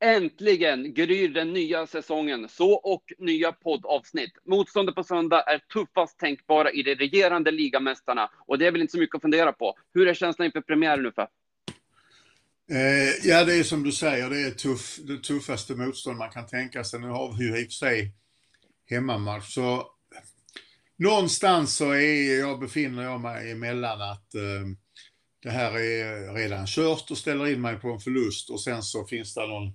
Äntligen gryr den nya säsongen, så och nya poddavsnitt. Motståndet på söndag är tuffast tänkbara i de regerande ligamästarna och det är väl inte så mycket att fundera på. Hur är känslan inför premiären nu för? Eh, ja, det är som du säger, det är tuff, det tuffaste motstånd man kan tänka sig. Nu har vi ju i och för sig hemmamatch, så någonstans så är jag, befinner jag mig emellan att eh, det här är redan kört och ställer in mig på en förlust och sen så finns det någon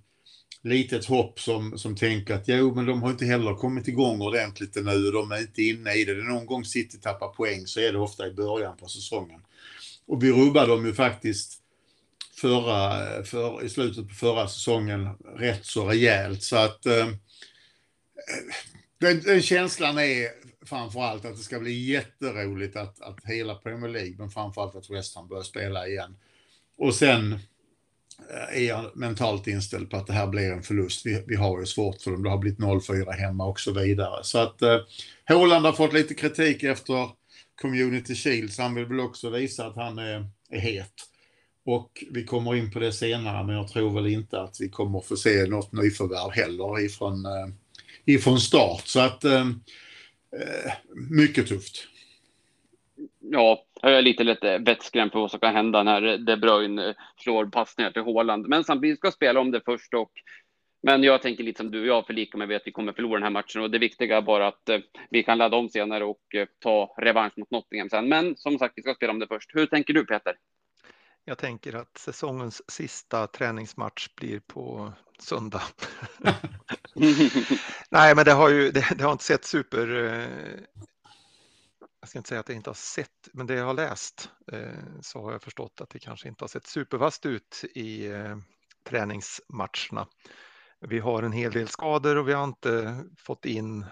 litet hopp som, som tänker att jo, men de har inte heller kommit igång ordentligt nu, de är inte inne i det. någon gång City tappar poäng så är det ofta i början på säsongen. Och vi rubbade dem ju faktiskt förra, för, i slutet på förra säsongen rätt så rejält. Så att eh, den, den känslan är framförallt att det ska bli jätteroligt att, att hela Premier League, men framförallt att West Ham börjar spela igen. Och sen Eh, är jag mentalt inställd på att det här blir en förlust. Vi, vi har ju svårt för dem. Det har blivit 0-4 hemma och så vidare. Så att eh, Håland har fått lite kritik efter Community Shield, så han vill väl också visa att han är, är het. Och vi kommer in på det senare, men jag tror väl inte att vi kommer få se något nyförvärv heller ifrån, eh, ifrån start. Så att eh, eh mycket tufft. Ja, jag är lite, lite vettskrämd på vad som kan hända när De Bruyne slår passningar till Håland. Men samtidigt ska spela om det först och men jag tänker lite som du, jag förlikar mig vid att vi kommer förlora den här matchen och det viktiga är bara att eh, vi kan ladda om senare och eh, ta revansch mot Nottingham sen. Men som sagt, vi ska spela om det först. Hur tänker du Peter? Jag tänker att säsongens sista träningsmatch blir på söndag. Nej, men det har ju det, det har inte sett super eh, jag ska inte säga att jag inte har sett, men det jag har läst eh, så har jag förstått att det kanske inte har sett supervast ut i eh, träningsmatcherna. Vi har en hel del skador och vi har inte fått in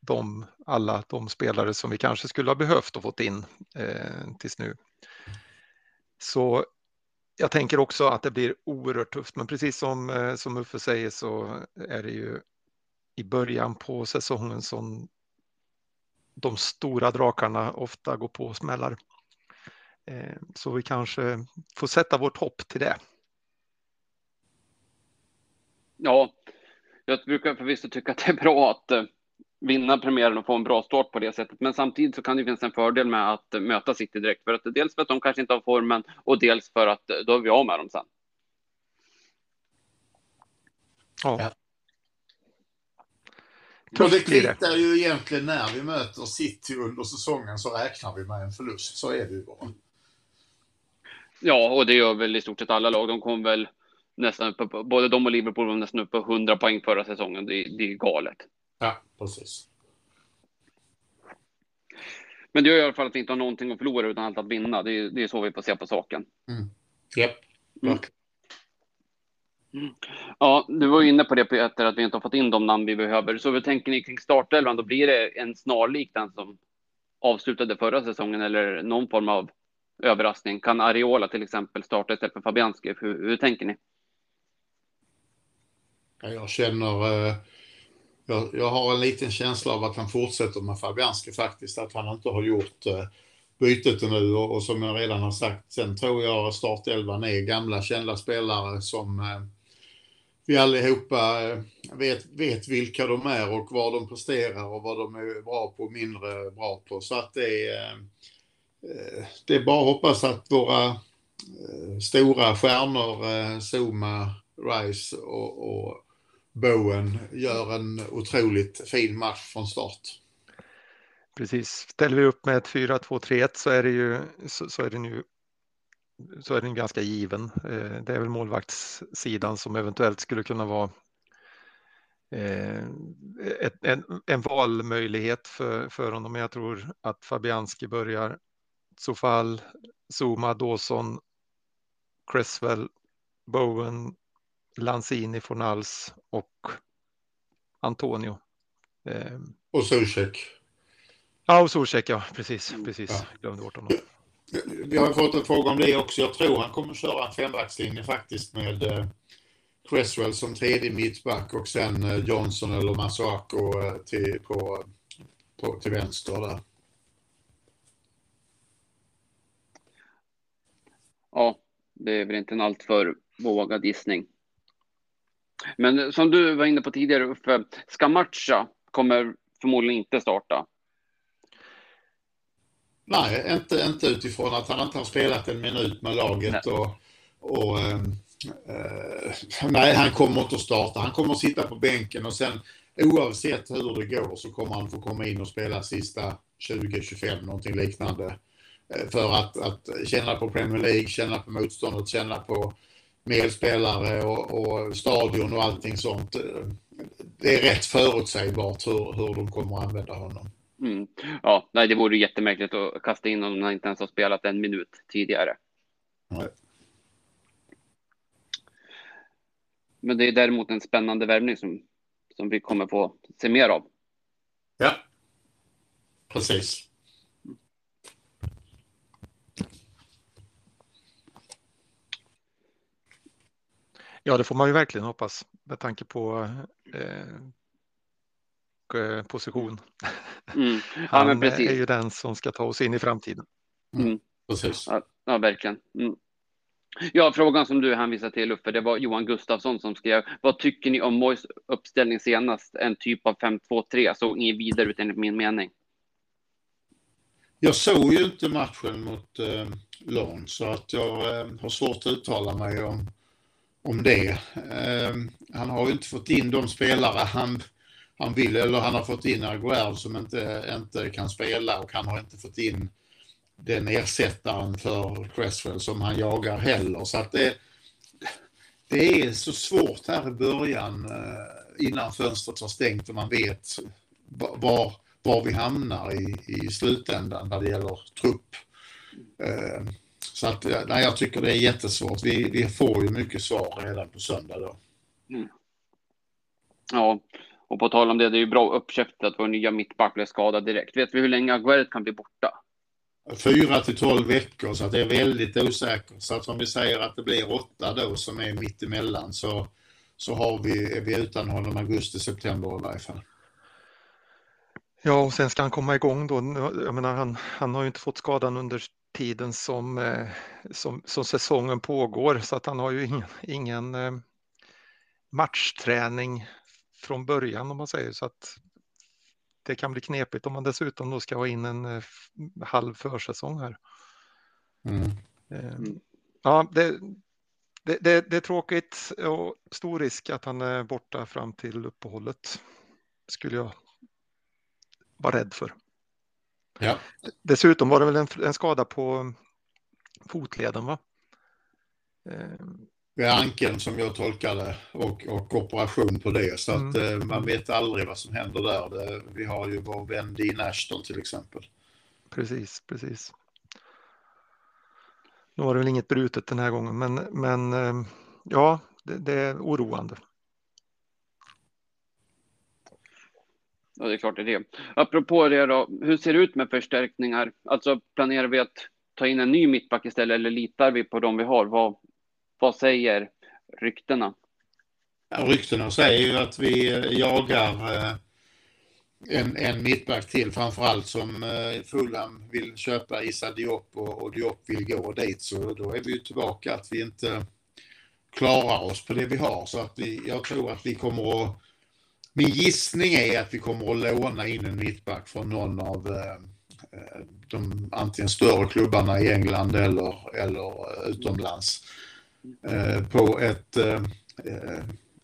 de, alla de spelare som vi kanske skulle ha behövt och fått in eh, tills nu. Så jag tänker också att det blir oerhört tufft, men precis som, eh, som Uffe säger så är det ju i början på säsongen som de stora drakarna ofta går på smällar. Eh, så vi kanske får sätta vårt hopp till det. Ja, jag brukar förvisso tycka att det är bra att eh, vinna premiären och få en bra start på det sättet. Men samtidigt så kan det finnas en fördel med att möta City direkt. För att dels för att de kanske inte har formen och dels för att då är vi av med dem sen. Ja. Och det kvittar ju egentligen när vi möter City under säsongen så räknar vi med en förlust. Så är det ju bara. Ja, och det gör väl i stort sett alla lag. De kom väl nästan upp på, både de och Liverpool var nästan uppe på 100 poäng förra säsongen. Det, det är galet. Ja, precis. Men det gör i alla fall att vi inte har någonting att förlora utan allt att vinna. Det är, det är så vi får se på saken. Mm. Yep. Mm. Ja, du var inne på det Peter, att vi inte har fått in de namn vi behöver. Så hur tänker ni kring startelvan? Då blir det en snarlik den som avslutade förra säsongen eller någon form av överraskning? Kan Ariola till exempel starta istället för Fabianski? Hur, hur tänker ni? Jag känner, eh, jag, jag, har en liten känsla av att han fortsätter med Fabianski faktiskt, att han inte har gjort eh, bytet nu och, och, som jag redan har sagt, sen tror jag startelvan är gamla kända spelare som eh, vi allihopa eh, vet, vet vilka de är och vad de presterar och vad de är bra på och mindre bra på. Så att det är, eh, eh, det är bara att hoppas att våra stora stjärnor, Zuma, Rice och, och Bowen gör en otroligt fin match från start. Precis, ställer vi upp med ett 4-2-3-1 så är det ju så, så är det nu så är den ganska given. Eh, det är väl målvaktssidan som eventuellt skulle kunna vara eh, en, en valmöjlighet för, för honom. Men jag tror att Fabianski börjar Sofall, Zuma, Dawson, Cresswell, Bowen, Lanzini, Fornals och Antonio. Eh, och Zuzek. Ja, och Zuzek, ja, precis, precis. Ja. Glömde bort honom. Vi har fått en fråga om det också. Jag tror han kommer köra en fembackslinje faktiskt med eh, Cresswell som tredje mittback och sen eh, Johnson eller Masuako eh, till, på, på, till vänster där. Ja, det är väl inte en alltför vågad gissning. Men som du var inne på tidigare, Uffe, Skamacha kommer förmodligen inte starta. Nej, inte, inte utifrån att han inte har spelat en minut med laget. Nej. Och, och äh, nej, han kommer inte att starta. Han kommer att sitta på bänken och sen oavsett hur det går så kommer han få komma in och spela sista 20-25, någonting liknande. Eh, för att, att känna på Premier League, känna på motståndet, känna på medspelare och, och stadion och allting sånt. Det är rätt förutsägbart hur, hur de kommer att använda honom. Mm. Ja, nej, det vore jättemärkligt att kasta in honom när han inte ens har spelat en minut tidigare. Nej. Men det är däremot en spännande värvning som, som vi kommer få se mer av. Ja, precis. Ja, det får man ju verkligen hoppas med tanke på eh, position. Mm. Ja, Han är ju den som ska ta oss in i framtiden. Mm. Precis. Ja, ja verkligen. Mm. Ja, frågan som du hänvisade till Uffe, det var Johan Gustafsson som skrev. Vad tycker ni om Mois uppställning senast? En typ av 5-2-3, såg inget vidare ut enligt min mening. Jag såg ju inte matchen mot eh, Lån så att jag eh, har svårt att uttala mig om om det. Ehm, han har ju inte fått in de spelare han, han vill, eller han har fått in Aguerd som inte, inte kan spela och han har inte fått in den ersättaren för Cresswell som han jagar heller. Så att det, det är så svårt här i början eh, innan fönstret har stängt och man vet var, var vi hamnar i, i slutändan när det gäller trupp. Eh, så att, nej, jag tycker det är jättesvårt. Vi, vi får ju mycket svar redan på söndag då. Mm. Ja, och på tal om det, det är ju bra uppköpt att vår nya mittback blev skadad direkt. Vet vi hur länge Aguert kan bli borta? Fyra till tolv veckor, så att det är väldigt osäkert. Så att om vi säger att det blir åtta då som är mittemellan så, så har vi, är vi utan honom augusti, september i varje fall. Ja, och sen ska han komma igång då. Jag menar, han, han har ju inte fått skadan under tiden som, eh, som, som säsongen pågår så att han har ju ingen, ingen eh, matchträning från början om man säger så att det kan bli knepigt om man dessutom då ska ha in en eh, halv försäsong här. Mm. Ja, det, det, det, det, är tråkigt och stor risk att han är borta fram till uppehållet. Skulle jag vara rädd för. Ja. Dessutom var det väl en, en skada på fotleden va? Ankeln som jag tolkar det och, och operation på det så att mm. Eh, man vet aldrig vad som händer där. Det, vi har ju vår vän Dean Ashton till exempel. Precis, precis. Nu var det väl inget brutet den här gången men, men eh, ja, det, det är oroande. Ja, det är klart det är det. Apropå det då, hur ser det ut med förstärkningar? Alltså planerar vi att ta in en ny mittback istället eller litar vi på de vi har? Vad, vad säger ryktena? Ja, ryktena säger ju att vi eh, jagar eh, en, en mittback till, framförallt som eh, Fulham vill köpa Issa Diop och, och Diop vill gå dit. Så då är vi ju tillbaka att vi inte klarar oss på det vi har. Så att vi, jag tror att vi kommer att min gissning är att vi kommer att låna in en mittback från någon av de antingen större klubbarna i England eller, eller utomlands på ett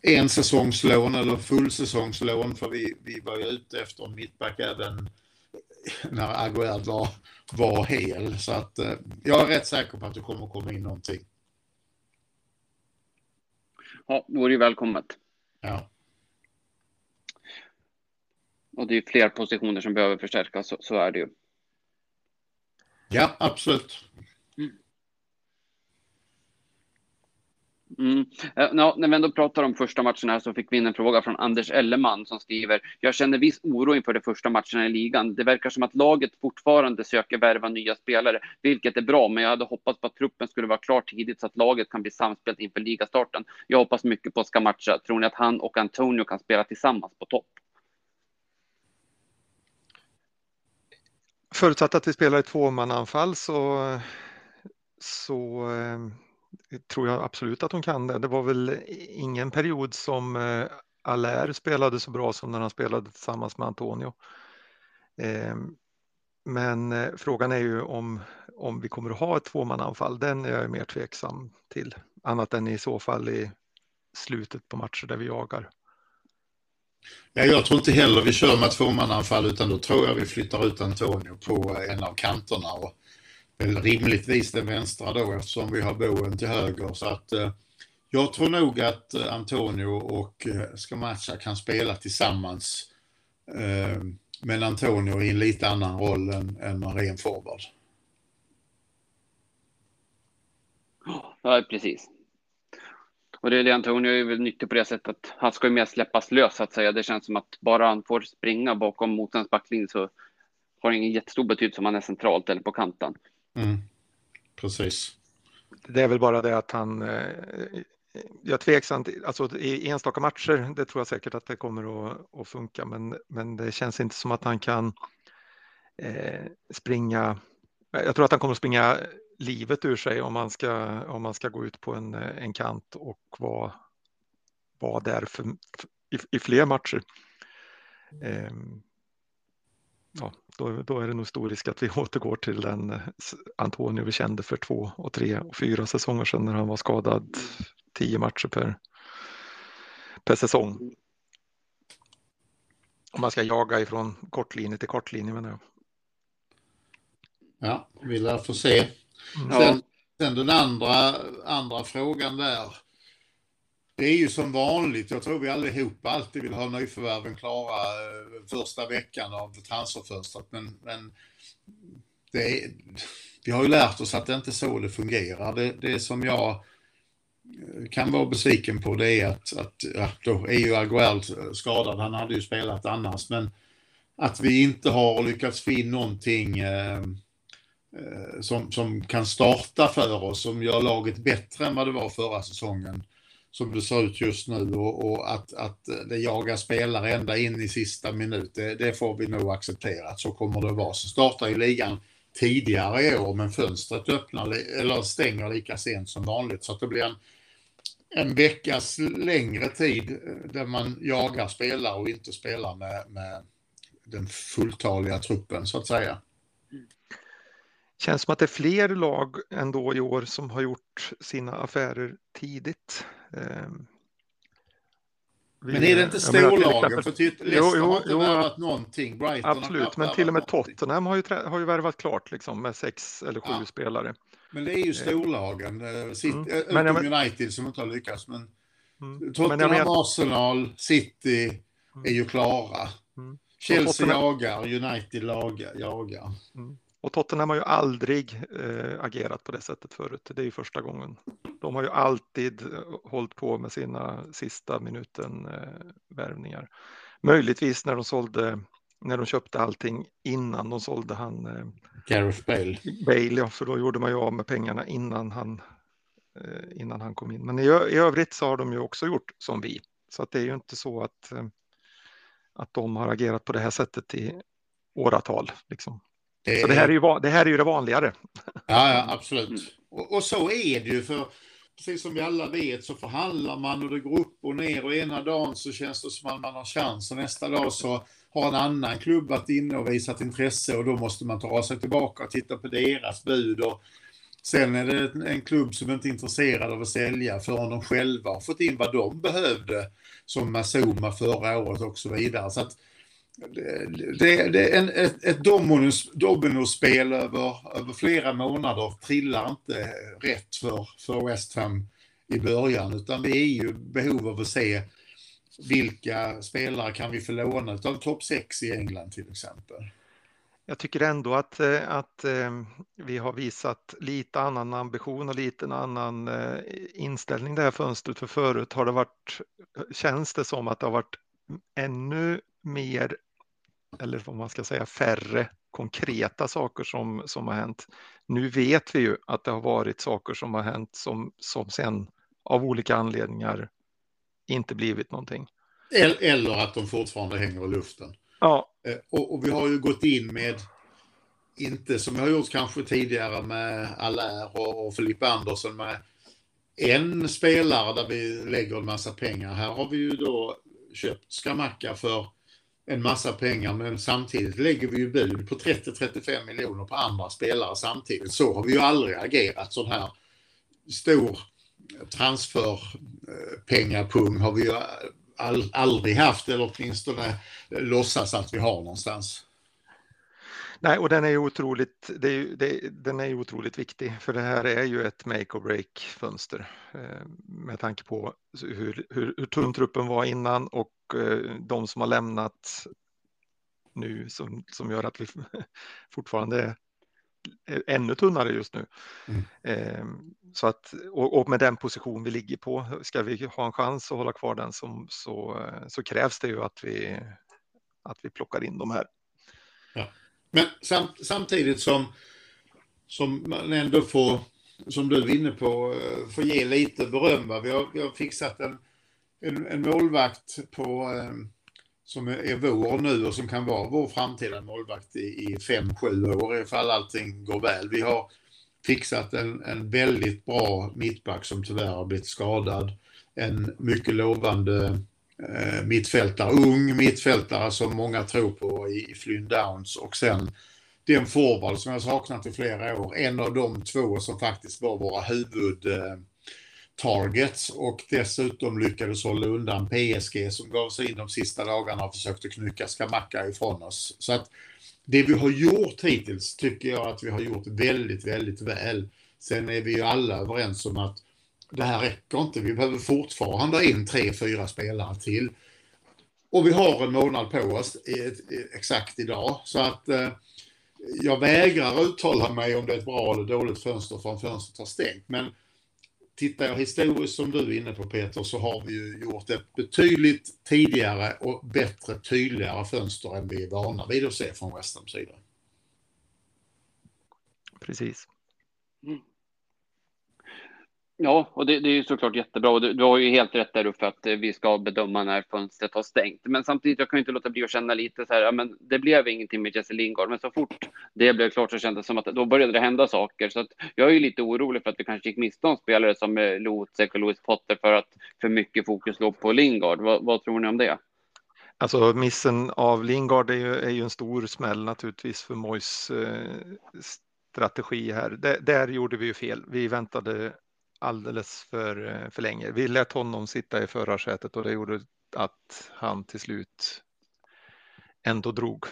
en säsongslån eller fullsäsongslån för vi, vi var ju ute efter en mittback även när Aguerd var, var hel. Så att jag är rätt säker på att det kommer komma in någonting. Ja, det vore ju välkommet. Ja. Och det är fler positioner som behöver förstärkas, så, så är det ju. Ja, absolut. Mm. Eh, när vi ändå pratar om första matchen här så fick vi in en fråga från Anders Elleman som skriver Jag känner viss oro inför de första matcherna i ligan. Det verkar som att laget fortfarande söker värva nya spelare, vilket är bra, men jag hade hoppats på att truppen skulle vara klar tidigt så att laget kan bli samspelt inför ligastarten. Jag hoppas mycket på Scamacca. Tror ni att han och Antonio kan spela tillsammans på topp? Förutsatt att vi spelar i tvåmananfall så, så eh, tror jag absolut att hon kan det. Det var väl ingen period som eh, Allaire spelade så bra som när han spelade tillsammans med Antonio. Ehm, men eh, frågan är ju om, om vi kommer att ha ett tvåmananfall. Den är jag mer tveksam till. Annat än i så fall i slutet på matcher där vi jagar. Ja, jag tror inte heller vi kör med tvåmananfall utan då tror jag vi flyttar ut Antonio på en av kanterna och rimligtvis den vänstra då eftersom vi har Boen till höger. Så att eh, jag tror nog att eh, Antonio och eh, Scamacca kan spela tillsammans. Eh, men Antonio i en lite annan roll än, än en ren forward. Ja, precis. Och det är det Antonio är väl nyttig på det sättet att han ska ju mer släppas lös så att säga. Det känns som att bara han får springa bakom motståndarens backlinje så har det ingen jättestor betydelse om han är centralt eller på kanten. Mm. Precis. Det är väl bara det att han eh, jag är tveksam, alltså i enstaka matcher, det tror jag säkert att det kommer att, att funka, men, men det känns inte som att han kan eh, springa. Jag tror att han kommer att springa livet ur sig om man ska, om man ska gå ut på en, en kant och vara, vara där för, i, i fler matcher. Eh, ja, då, då, är det nog stor risk att vi återgår till den Antonio vi kände för två och tre och fyra säsonger sedan när han var skadad tio matcher per, per säsong. Om man ska jaga ifrån kortlinje till kortlinje menar jag. Ja, vi lär få se. Mm. Sen, sen den andra, andra frågan där. Det är ju som vanligt, jag tror vi allihopa alltid vill ha nyförvärven klara eh, första veckan av transferfönstret. Men, men det är, vi har ju lärt oss att det inte är så det fungerar. Det, det som jag eh, kan vara besviken på det är att, att ja, då är ju Aguel skadad, han hade ju spelat annars, men att vi inte har lyckats få in någonting eh, eh, som, som kan starta för oss, som gör laget bättre än vad det var förra säsongen, som det ser ut just nu och, och att, att det jagar spelare ända in i sista minut, det, det får vi nog acceptera att så kommer det att vara. Så startar ju ligan tidigare i år, men fönstret öppnar eller stänger lika sent som vanligt, så att det blir en en veckas längre tid eh, där man jagar spelare och inte spelar med, med den fulltaliga truppen så att säga. Känns som att det är fler lag ändå i år som har gjort sina affärer tidigt. Ehm, men är det inte storlagen? För Leicester jo, har inte värvat någonting. Brighton absolut, men till och med Tottenham har ju, har ju värvat klart liksom, med sex eller sju ja. spelare. Men det är ju eh, storlagen. Eh, City, mm. Utom men, United som inte har lyckats. Men mm. Tottenham, men, Arsenal, City mm. är ju klara. Mm. Chelsea jagar, United lagar, jagar. Mm. Och Tottenham har ju aldrig äh, agerat på det sättet förut. Det är ju första gången. De har ju alltid hållit på med sina sista minuten äh, värvningar. Möjligtvis när de sålde när de köpte allting innan de sålde han eh, Gareth Bale. Bale, ja, för då gjorde man ju av med pengarna innan han, eh, innan han kom in. Men i, i övrigt så har de ju också gjort som vi. Så att det är ju inte så att, eh, att de har agerat på det här sättet i åratal. Liksom. Det, så det här, är ju, det här är ju det vanligare. Ja, ja absolut. Och, och så är det ju. för precis som vi alla vet så förhandlar man och det går upp och ner och ena dagen så känns det som att man har chans och nästa dag så har en annan klubb varit inne och visat intresse och då måste man ta sig tillbaka och titta på deras bud. Och sen är det en klubb som inte är intresserad av att sälja förrän de själva har fått in vad de behövde, som Mazuma förra året och så vidare. Så att det, det är en, ett, ett dominos, dominospel över, över flera månader trillar inte rätt för, för West Ham i början, utan vi är ju behov av att se vilka spelare kan vi få låna av topp 6 i England till exempel? Jag tycker ändå att, eh, att eh, vi har visat lite annan ambition och lite annan eh, inställning det här fönstret. För förut har det varit, känns det som att det har varit ännu mer, eller vad man ska säga, färre konkreta saker som, som har hänt. Nu vet vi ju att det har varit saker som har hänt som, som sen av olika anledningar inte blivit någonting. Eller att de fortfarande hänger i luften. Ja. Eh, och, och vi har ju gått in med, inte som vi har gjort kanske tidigare med Allaire och, och Filippa Andersson med en spelare där vi lägger en massa pengar. Här har vi ju då köpt Skamacka för en massa pengar men samtidigt lägger vi ju bud på 30-35 miljoner på andra spelare samtidigt. Så har vi ju aldrig agerat. Sån här stor transferpengapung har vi ju all, aldrig haft eller åtminstone låtsas att vi har någonstans. Nej, och den är ju otroligt, det är, det, den är ju otroligt viktig för det här är ju ett make or break fönster eh, med tanke på hur, hur, hur tunn truppen var innan och de som har lämnat nu som, som gör att vi fortfarande är ännu tunnare just nu. Mm. Eh, så att, och, och, med den position vi ligger på, ska vi ha en chans att hålla kvar den som, så, så krävs det ju att vi, att vi plockar in de här. Ja. Men sam, samtidigt som, som man ändå får, som du är inne på, eh, får ge lite beröm. Vi har, vi har fixat en, en, en målvakt på, eh, som är vår nu och som kan vara vår framtida målvakt i, fem sju år ifall allting går väl. Vi har fixat en, en väldigt bra mittback som tyvärr har blivit skadad. En mycket lovande eh, mittfältare, ung mittfältare som många tror på i Flynn Downs och sen den forward som jag saknat i flera år. En av de två som faktiskt var våra huvud eh, targets och dessutom lyckades hålla undan PSG som gav sig in de sista dagarna och försökte knycka Skamacka ifrån oss. Så att det vi har gjort hittills tycker jag att vi har gjort väldigt, väldigt väl. Sen är vi ju alla överens om att det här räcker inte. Vi behöver fortfarande in tre, fyra spelare till. Och vi har en månad på oss exakt idag. Så att eh, jag vägrar uttala mig om det är ett bra eller dåligt fönster förrän fönstret har stängt. Men tittar jag historiskt som du är inne på Peter så har vi ju gjort ett betydligt tidigare och bättre, tydligare fönster än vi är vana vid att se från West Hams sida. Precis. Mm. Ja, och det, det, är ju såklart jättebra och du, du har ju helt rätt där uppe att eh, vi ska bedöma när fönstret har stängt. Men samtidigt, jag kan ju inte låta bli att känna lite så här, ja, men det blev ingenting med Jesse Lingard, men så fort det blev klart så kändes det som att då började det hända saker. Så att jag är ju lite orolig för att vi kanske gick miste om spelare som eh, Lotsek och Louis Potter för att för mycket fokus låg på Lingard. Vad, vad tror ni om det? Alltså missen av Lingard är ju, är ju en stor smäll naturligtvis för Mois eh, strategi här. D där gjorde vi ju fel. Vi väntade alldeles för, eh, för länge. Vi lät honom sitta i förarsätet och det gjorde att han till slut ändå drog,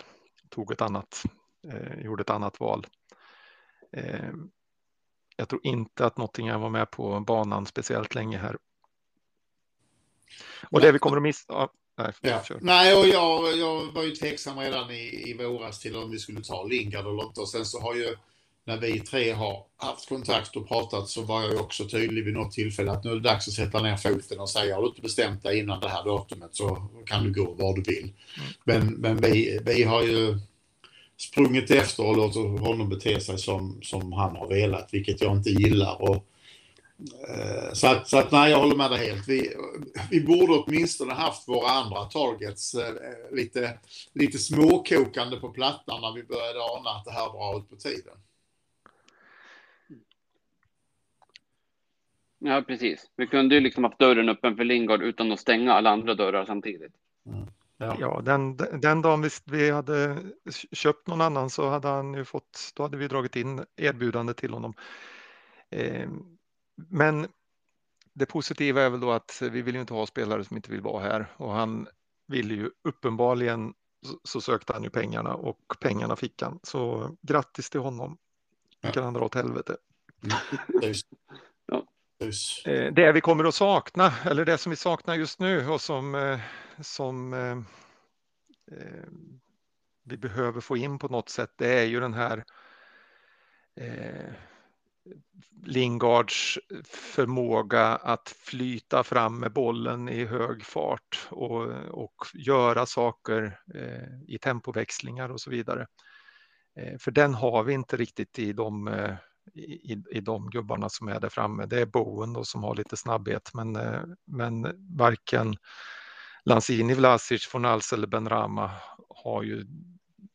tog ett annat, eh, gjorde ett annat val. Eh, jag tror inte att Nottingham var med på banan speciellt länge här. Och det vi kommer att missa... Nej, ja. nej, och jag, jag var ju tveksam redan i, i våras till om vi skulle ta Lingard eller inte. Och sen så har ju när vi tre har haft kontakt och pratat så var jag också tydlig vid något tillfälle att nu är det dags att sätta ner foten och säga har du inte bestämt dig innan det här datumet så kan du gå var du vill. Mm. Men, men vi, vi har ju sprungit efter och låter honom bete sig som, som han har velat, vilket jag inte gillar. Och, eh, så, att, så att nej, jag håller med dig helt. Vi, vi borde åtminstone haft våra andra targets eh, lite, lite småkokande på plattan när vi började ana att det här drar ut på tiden. Ja, precis. Vi kunde ju liksom haft dörren öppen för Lingard utan att stänga alla andra dörrar samtidigt. Mm. Ja, ja den, den dagen vi, vi hade köpt någon annan så hade han ju fått, då hade vi dragit in erbjudande till honom. Eh, men det positiva är väl då att vi vill ju inte ha spelare som inte vill vara här och han ville ju uppenbarligen så sökte han ju pengarna och pengarna fick han. Så grattis till honom. Nu kan han dra åt helvete. Mm. Eh, det vi kommer att sakna, eller det som vi saknar just nu och som, eh, som eh, eh, vi behöver få in på något sätt, det är ju den här eh, Lingards förmåga att flyta fram med bollen i hög fart och, och göra saker eh, i tempoväxlingar och så vidare. Eh, för den har vi inte riktigt i de i, i de gubbarna som är där framme. Det är Bowen då som har lite snabbhet, men, eh, men varken Lanzini, Vlasic, Fornals eller Benrama har ju,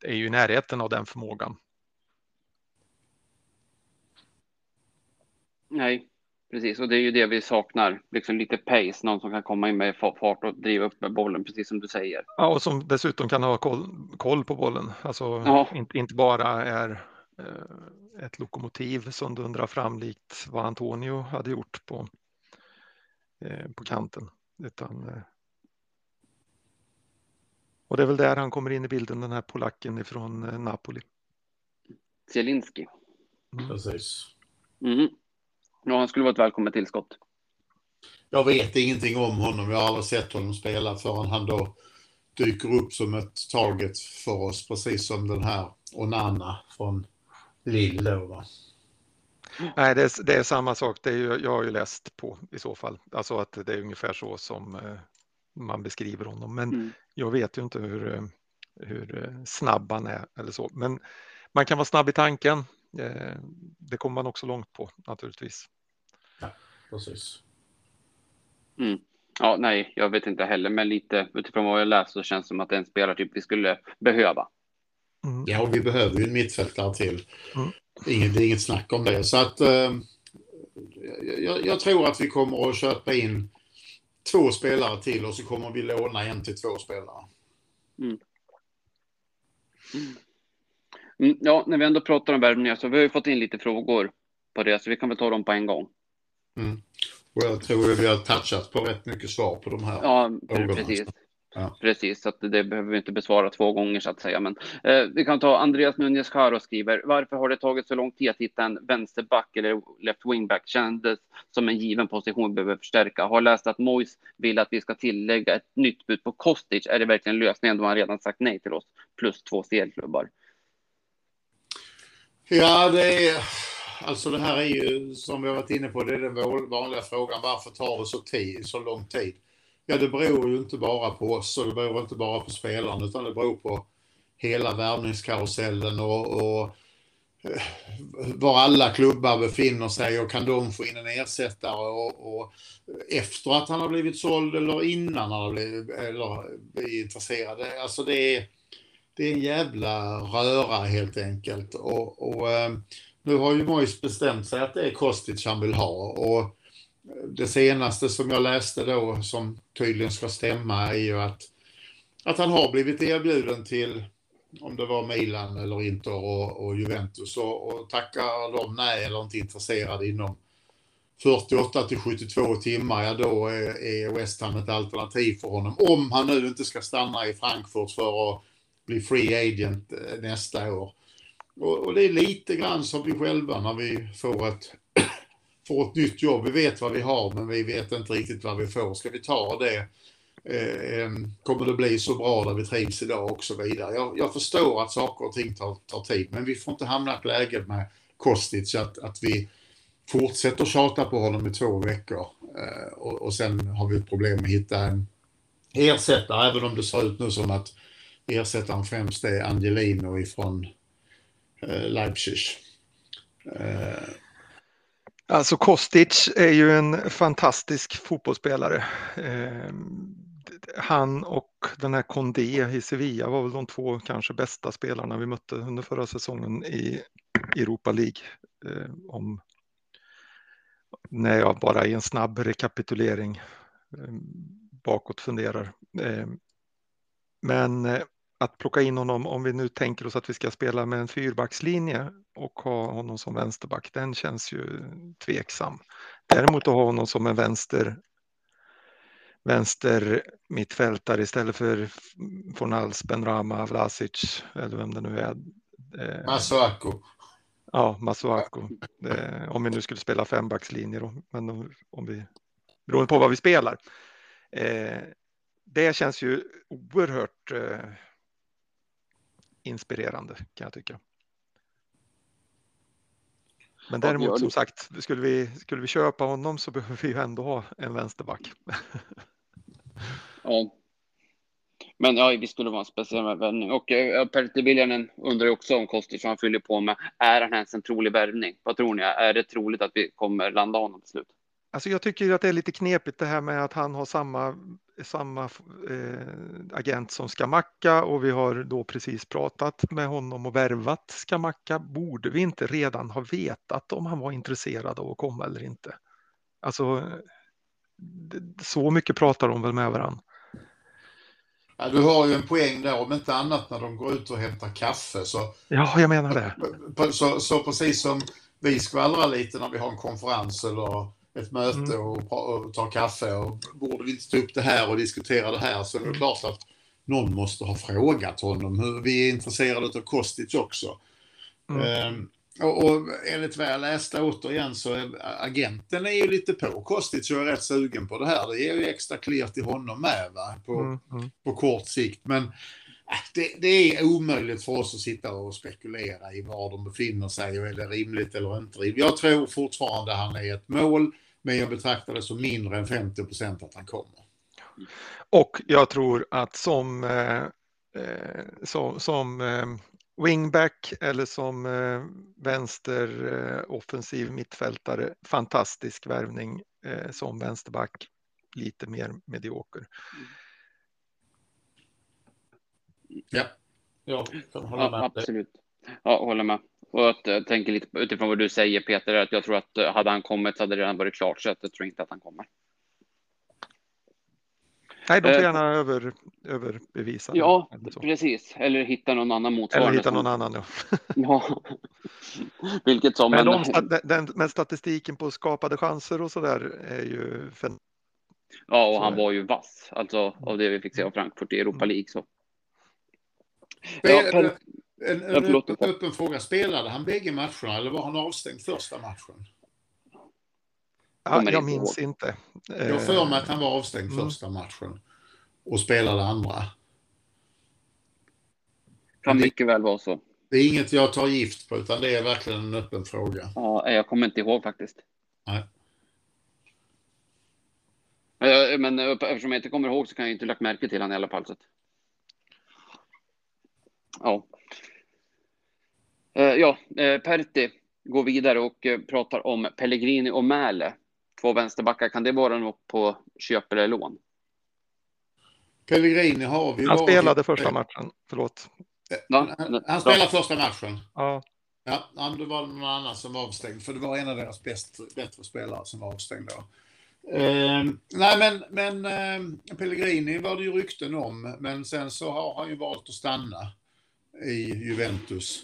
är ju i närheten av den förmågan. Nej, Precis, och det är ju det vi saknar. Liksom lite pace, någon som kan komma in med fart och driva upp med bollen, precis som du säger. Ja, och som dessutom kan ha koll, koll på bollen. Alltså ja. inte, inte bara är ett lokomotiv som dundrar fram likt vad Antonio hade gjort på, eh, på kanten. Utan, eh, och det är väl där han kommer in i bilden, den här polacken ifrån eh, Napoli. Zielinski. Mm. Precis. Mm. Ja, han skulle vara ett välkommet tillskott. Jag vet ingenting om honom. Jag har aldrig sett honom spela förrän han då dyker upp som ett target för oss, precis som den här Onana från Lille. Va? Nej, det är, det är, samma sak. Det är ju, jag har ju läst på i så fall. Alltså att det är ungefär så som eh, man beskriver honom. Men mm. jag vet ju inte hur, eh, hur eh, snabb han är eller så. Men man kan vara snabb i tanken. Det kommer man också långt på naturligtvis. Ja, precis. Mm. Ja, nej, jag vet inte heller, men lite utifrån vad jag läst så känns det som att det är en spelartyp vi skulle behöva. Mm. Ja, och vi behöver ju en mittfältare till. Mm. Inget, det är inget snack om det. Så att eh, jag, jag, tror att vi kommer att köpa in två spelare till och så kommer vi låna en till två spelare. Mm. Mm, ja, när vi ändå pratar om värvningar så vi har ju fått in lite frågor på det, så vi kan väl ta dem på en gång. Mm. Och jag tror att vi har touchat på rätt mycket svar på de här Ja, precis. Ja. Precis, så det behöver vi inte besvara två gånger så att säga. Men eh, vi kan ta Andreas Nunez Caro skriver. Varför har det tagit så lång tid att hitta en vänsterback eller left wingback? Kändes som en given position behöver förstärka. Har läst att Mois vill att vi ska tillägga ett nytt bud på Kostic. Är det verkligen lösningen då han redan sagt nej till oss? Plus två CL-klubbar. Ja, det är alltså det här är ju som vi har varit inne på, det är den vanliga frågan. Varför tar det så, tid, så lång tid? Ja, det beror ju inte bara på oss och det beror inte bara på spelarna utan det beror på hela värvningskarusellen och, och eh, var alla klubbar befinner sig och kan de få in en ersättare och, och efter att han har blivit såld eller innan han har blivit eller är intresserad. Alltså det är, det är en jävla röra helt enkelt. Och, och eh, nu har ju Mois bestämt sig att det är Kostic han vill ha. Och det senaste som jag läste då, som tydligen ska stämma, är ju att, att han har blivit erbjuden till, om det var Milan eller Inter och, och Juventus, och, och tackar de nej eller inte intresserade inom 48 till 72 timmar, ja då är, är West Ham ett alternativ för honom. Om han nu inte ska stanna i Frankfurt för att bli free agent eh, nästa år. Och, och, det är lite grann som vi själva när vi får ett, får ett nytt jobb. Vi vet vad vi har men vi vet inte riktigt vad vi får. Ska vi ta det? Eh, kommer det bli så bra där vi trivs idag och så vidare. Jag, jag, förstår att saker och ting tar, tar tid men vi får inte hamna i ett läge med Kostic att, att vi fortsätter tjata på honom i två veckor eh, och, och sen har vi ett problem att hitta en ersättare även om det ser ut nu som att ersättaren främst är Angelino ifrån Eh, Leipzig. Eh, Alltså Kostic är ju en fantastisk fotbollsspelare. Eh, han och den här Condé i Sevilla var väl de två kanske bästa spelarna vi mötte under förra säsongen i Europa League. Eh, om, när jag bara i en snabb rekapitulering eh, bakåt funderar. Eh, men att plocka in honom, om vi nu tänker oss att vi ska spela med en fyrbackslinje och ha honom som vänsterback, den känns ju tveksam. Däremot att ha honom som en vänster vänster mittfältare istället för Fornals, Benrama, Vlasic eller vem det nu är. Eh, Masuako. Ja, Masuako. Eh, om vi nu skulle spela fembackslinje då, men om vi, beroende på vad vi spelar. Eh, det känns ju oerhört inspirerande kan jag tycka. Men däremot som sagt, skulle vi, skulle vi köpa honom så behöver vi ju ändå ha en vänsterback. ja. Men ja, vi skulle vara en speciell värvning. Och eh, Pertti Viljanen undrar också om Kostic, som han fyller på med. Är han ens en trolig värvning? Vad tror ni? Är det troligt att vi kommer landa honom till slut? Alltså jag tycker att det är lite knepigt det här med att han har samma, samma eh, agent som Skamacka och vi har då precis pratat med honom och värvat Skamacka. Borde vi inte redan ha vetat om han var intresserad av att komma eller inte? alltså, så mycket pratar de väl med varandra. Ja, du har ju en poäng där, om inte annat när de går ut och hämtar kaffe. Så, ja, jag menar det. Så, så precis som vi skvallrar lite när vi har en konferens eller ett möte mm. och, och tar kaffe och borde vi inte ta upp det här och diskutera det här så är det klart att någon måste ha frågat honom hur vi är intresserade av Kostic också. Mm. Ehm, och, och enligt vad jag läste återigen så är agenten är ju lite på Kostic och är rätt sugen på det här. Det ger ju extra clear till honom med va? På, mm, mm. på kort sikt. Men äh, det, det, är omöjligt för oss att sitta och spekulera i var de befinner sig och är det rimligt eller inte. Jag tror fortfarande han är ett mål, men jag betraktar det som mindre än 50 procent att han kommer. Och jag tror att som, eh, eh som, som eh, wingback eller som eh, vänster eh, offensiv mittfältare. Fantastisk värvning eh, som vänsterback. Lite mer medioker. Ja, ja, ja absolut. Ja, håller med. Och jag tänker lite utifrån vad du säger Peter, att jag tror att hade han kommit så hade det redan varit klart, så jag tror inte att han kommer. Nej, de får eh, gärna över, överbevisa. Ja, eller precis. Eller hitta någon annan motsvarande. Eller hitta någon annan, ja. ja. Vilket som men, en... de, den, men statistiken på skapade chanser och så där är ju... Ja, och han var ju vass, alltså av det vi fick se av Frankfurt i Europa mm. League. Så. Ja, en, en, en, en öppen fråga, spelade han bägge matcherna eller var han avstängd första matchen? Ja, jag minns inte. Jag för mig att han var avstängd mm. första matchen och spelade andra. Kan mycket väl vara så. Det är inget jag tar gift på, utan det är verkligen en öppen fråga. Ja, jag kommer inte ihåg faktiskt. Nej. Men eftersom jag inte kommer ihåg så kan jag inte lagt märke till honom i alla fall. Så. Ja. Eh, ja, eh, Pertti går vidare och eh, pratar om Pellegrini och Mäle två vänsterbackar, kan det vara något på köp eller lån? Pellegrini har vi. Han spelade första matchen, förlåt. Han, han spelade första matchen. Ja. Ja, det var någon annan som var avstängd, för det var en av deras bäst, bättre spelare som var avstängd då. Eh, nej, men, men eh, Pellegrini var det ju rykten om, men sen så har han ju valt att stanna i Juventus.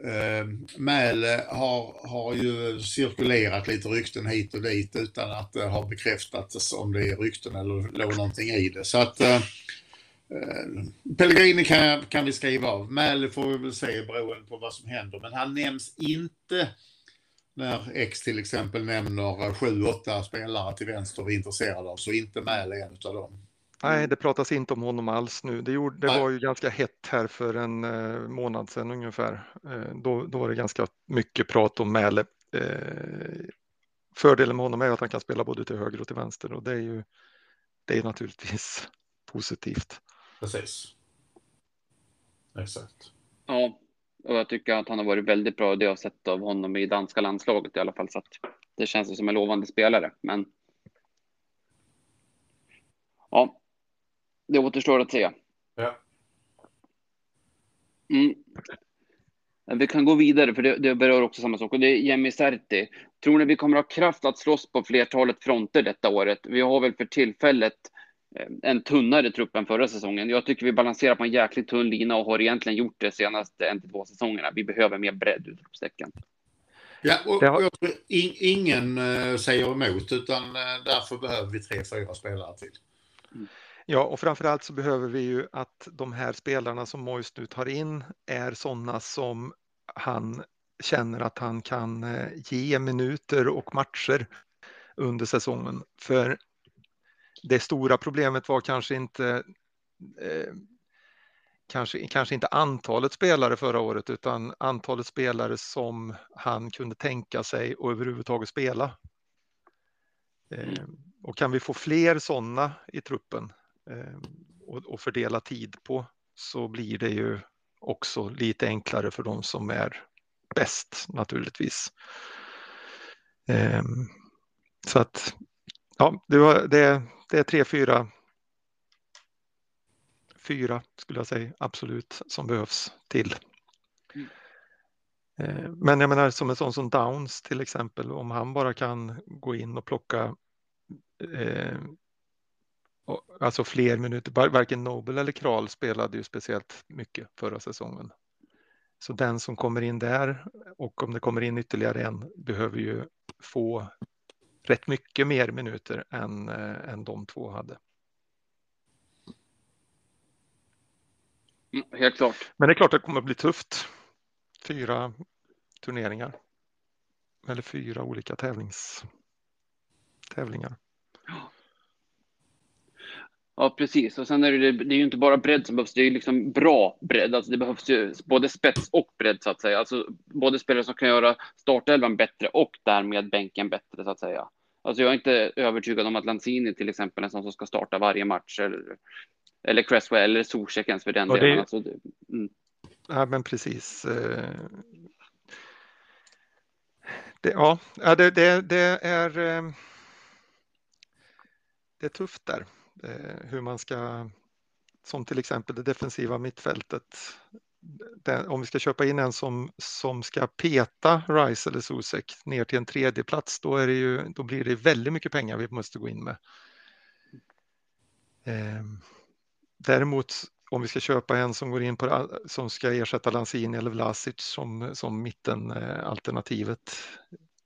Eh, Mäle har, har ju cirkulerat lite rykten hit och dit utan att eh, det har bekräftats om det är rykten eller låg någonting i det. Så att eh, eh, Pellegrini kan, kan vi skriva av. Mäle får vi väl se beroende på vad som händer. Men han nämns inte när X till exempel nämner sju, åtta spelare till vänster vi är intresserade av. Så inte Mäle är en av dem. Nej, det pratas inte om honom alls nu. Det, gjorde, det var ju ganska hett här för en eh, månad sedan ungefär. Eh, då, då var det ganska mycket prat om Mäle. Eh, fördelen med honom är att han kan spela både till höger och till vänster och det är ju det är naturligtvis positivt. Precis. Exakt. Ja, och jag tycker att han har varit väldigt bra. Det jag har sett av honom i danska landslaget i alla fall. Så att det känns som en lovande spelare. Men ja, det återstår att se. Ja. Mm. Vi kan gå vidare, för det, det berör också samma sak. Och det är Jemmy Serti. Tror ni vi kommer ha kraft att slåss på flertalet fronter detta året? Vi har väl för tillfället eh, en tunnare trupp än förra säsongen. Jag tycker vi balanserar på en jäkligt tunn lina och har egentligen gjort det senaste en till två säsongerna. Vi behöver mer bredd, utropstecken. Ja, och, och in, ingen uh, säger emot, utan uh, därför behöver vi tre, fyra spelare till. Mm. Ja, och framförallt så behöver vi ju att de här spelarna som Moist nu tar in är sådana som han känner att han kan eh, ge minuter och matcher under säsongen. För det stora problemet var kanske inte eh, kanske, kanske inte antalet spelare förra året utan antalet spelare som han kunde tänka sig och överhuvudtaget spela. Eh, och kan vi få fler sådana i truppen Eh, och, fördela tid på så blir det ju också lite enklare för de som är bäst naturligtvis. Ehm, så att ja, det, var, det, det är tre, fyra, fyra skulle jag säga absolut som behövs till. Mm. Ehm, men jag menar som en sån som Downs till exempel, om han bara kan gå in och plocka eh, alltså fler minuter. Varken Nobel eller Kral spelade ju speciellt mycket förra säsongen. Så den som kommer in där och om det kommer in ytterligare en behöver ju få rätt mycket mer minuter än, äh, än de två hade. Mm, helt klart. Men det är klart att det kommer att bli tufft. Fyra turneringar. Eller fyra olika tävlings, tävlingar. Ja, precis. Och sen är det, det är ju inte bara bredd som behövs, det är ju liksom bra bredd. Alltså det behövs ju både spets och bredd så att säga. Alltså både spelare som kan göra startelvan bättre och därmed bänken bättre så att säga. Alltså jag är inte övertygad om att Lanzini till exempel är en sån som ska starta varje match eller, eller Cresswell eller Zuzek ens för den ja, delen. Alltså, det, mm. Ja, men precis. Eh, det, ja, det, det, det är. Eh, det är tufft där. Eh, hur man ska, som till exempel det defensiva mittfältet. den, om vi ska köpa in en som, som ska peta Rice eller Sosek ner till en tredje plats, då, är det ju, då blir det väldigt mycket pengar vi måste gå in med. Eh, däremot om vi ska köpa en som går in på som ska ersätta Lanzini eller Vlasic som, som mittenalternativet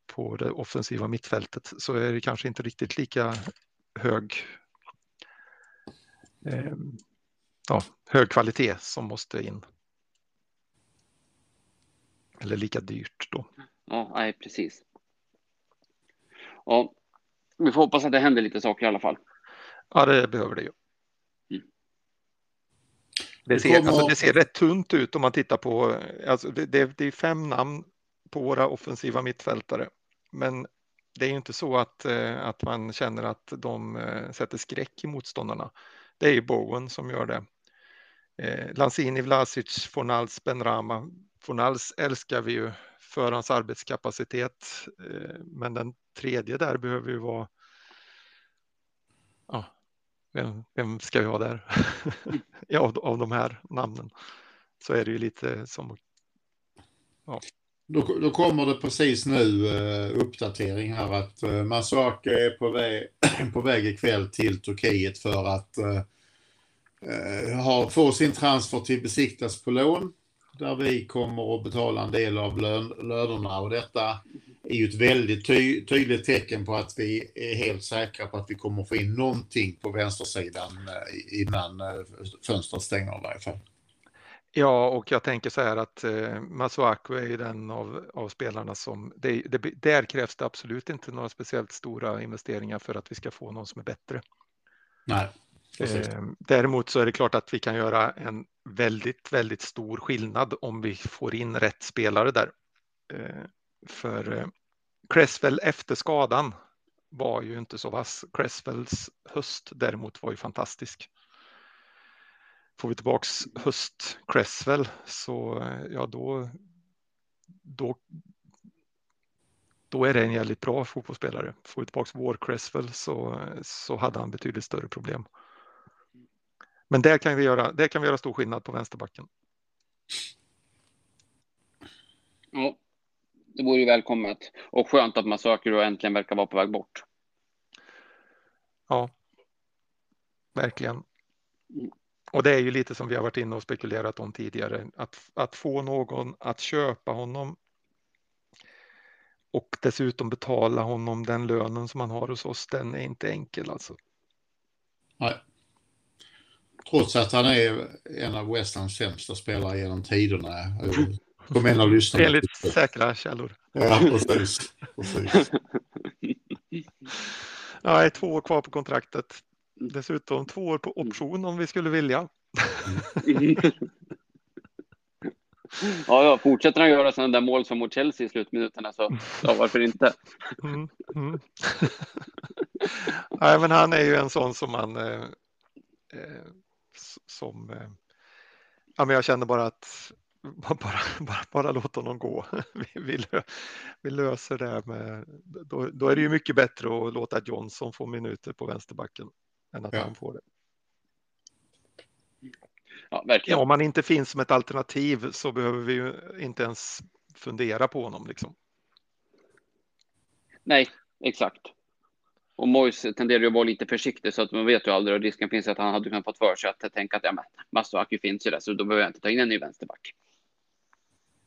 på det offensiva mittfältet så är det kanske inte riktigt lika hög eh, ja, hög kvalitet som måste in. Eller lika dyrt då. Ja, nej, precis. Ja, vi får hoppas att det händer lite saker i alla fall. Ja, det behöver det ju. Mm. Det ser, alltså, det ser rätt tunt ut om man tittar på, alltså det, det, det är fem namn på våra offensiva mittfältare. Men det är ju inte så att, eh, att man känner att de eh, sätter skräck i motståndarna. Det är ju Bowen som gör det. Eh, Lanzini, Vlasic, Fornals, Benrama. Fornals älskar vi ju för hans arbetskapacitet, eh, men den tredje där behöver ju vara. Ja, vem, vem ska vi ha där? ja, av, av de här namnen så är det ju lite som. Ja. Då, då kommer det precis nu uh, uppdatering här att eh, uh, Masuaka är på väg, på väg ikväll till Turkiet för att uh, ha, få sin transfer till besiktas på lån. Där vi kommer att betala en del av lön, lönerna och detta är ju ett väldigt ty, tydligt tecken på att vi är helt säkra på att vi kommer få in någonting på vänstersidan innan fönstret stänger i varje fall. Ja, och jag tänker så här att eh, Masuaku är ju den av, av spelarna som, det, det, där krävs det absolut inte några speciellt stora investeringar för att vi ska få någon som är bättre. Nej. Eh, däremot så är det klart att vi kan göra en väldigt, väldigt stor skillnad om vi får in rätt spelare där. Eh, för eh, Cresswell efter skadan var ju inte så vass. Cresswells höst däremot var ju fantastisk. Får vi tillbaks höst Cresswell så ja då, då, då är det en jävligt bra fotbollsspelare. Får vi tillbaks vår Cresswell så, så hade han betydligt större problem. Men där kan vi göra, där kan vi göra stor skillnad på vänsterbacken. Ja, det vore ju välkommet och skönt att man söker och äntligen verkar vara på väg bort. Ja, verkligen. Och det är ju lite som vi har varit inne och spekulerat om tidigare, att, att få någon att köpa honom och dessutom betala honom den lönen som han har hos oss, den är inte enkel alltså. Nej. Trots att han är en av West sämsta spelare genom tiderna. Kom en av lyssnarna. Enligt säkra källor. Ja, precis. precis. Ja, två år kvar på kontraktet. Dessutom två år på option om vi skulle vilja. ja, ja, fortsätter han göra sådana där mål som mot Chelsea i slutminuterna så ja, varför inte? Mm, mm. Nej, men han är ju en sån som man eh, eh som eh, ja, men jag känner bara att bara, bara, bara låt honom gå. Vi, vi, lö, vi löser det med, då, då, är det ju mycket bättre att låta Johnson få minuter på vänsterbacken än att ja. han får det. Ja, verkligen. Ja, om man inte finns som ett alternativ så behöver vi ju inte ens fundera på honom. Liksom. Nej, exakt. Och Mois tenderar ju att vara lite försiktig så att man vet ju aldrig och risken finns att han hade kunnat fått för sig att tänka att ja, men Masuaki finns ju där så då behöver jag inte ta in en ny vänsterback.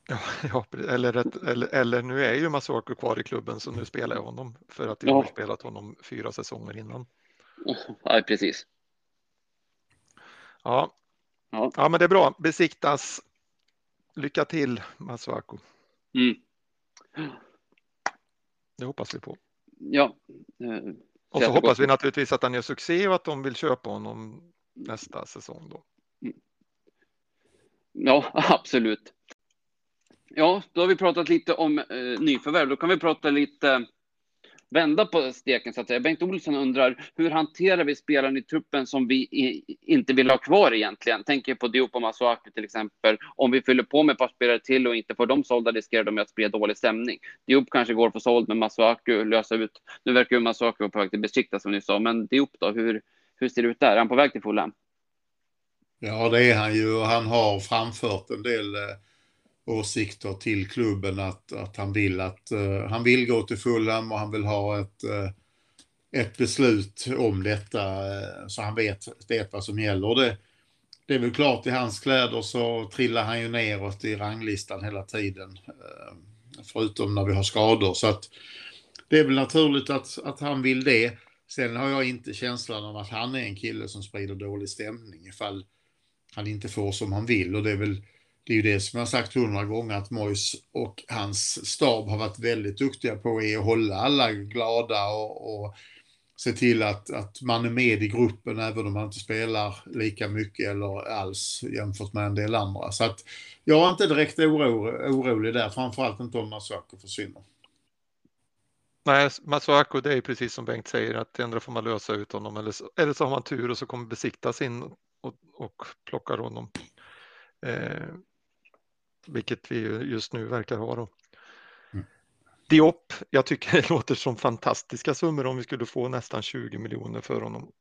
Ja, ja eller, eller, eller nu är ju Masuaku kvar i klubben så nu spelar jag honom för att jag har spelat honom fyra säsonger innan. Ja, precis. Ja. ja, ja men det är bra. Besiktas. Lycka till Masuaku. Mm. Det hoppas vi på. Ja. Och så hoppas vi naturligtvis att han gör succé och att de vill köpa honom nästa säsong då. Mm. Ja, absolut. Ja, då har vi pratat lite om eh, nyförvärv. Då kan vi prata lite vända på steken så att säga. Bengt Olsson undrar hur hanterar vi spelaren i truppen som vi i, inte vill ha kvar egentligen? Tänker på Diop och Masuaku till exempel. Om vi fyller på med ett par spelare till och inte får dem sålda riskerar de att sprida dålig stämning. Diop kanske går för såld, men Masuaku lösa ut. Nu verkar ju Masuaku vara på väg till Besiktas som ni sa, men Diop då, hur, hur ser det ut där? Är han på väg till Fulham? Ja, det är han ju och han har framfört en del eh åsikter till klubben att, att han vill att uh, han vill gå till Fulham och han vill ha ett, uh, ett beslut om detta uh, så han vet, vet vad som gäller. Det, det är väl klart i hans kläder så trillar han ju neråt i ranglistan hela tiden. Förutom när vi har skador. Så att det är väl naturligt att, att han vill det. Sen har jag inte känslan av att han är en kille som sprider dålig stämning ifall han inte får som han vill. Och det är väl det är ju det som jag har sagt hundra gånger att Mois och hans stab har varit väldigt duktiga på är att hålla alla glada och, och se till att, att man är med i gruppen även om man inte spelar lika mycket eller alls jämfört med en del andra. Så att jag är inte direkt oro, orolig där, framförallt inte om Masuako försvinner. Nej, Masuako det är precis som Bengt säger att ändå får man lösa ut honom eller så, eller så har man tur och så kommer besiktas in och, och plockar honom. Eh, vilket vi just nu verkar ha. Då. Mm. Diop, jag tycker det låter som fantastiska summor om vi skulle få nästan 20 miljoner för honom.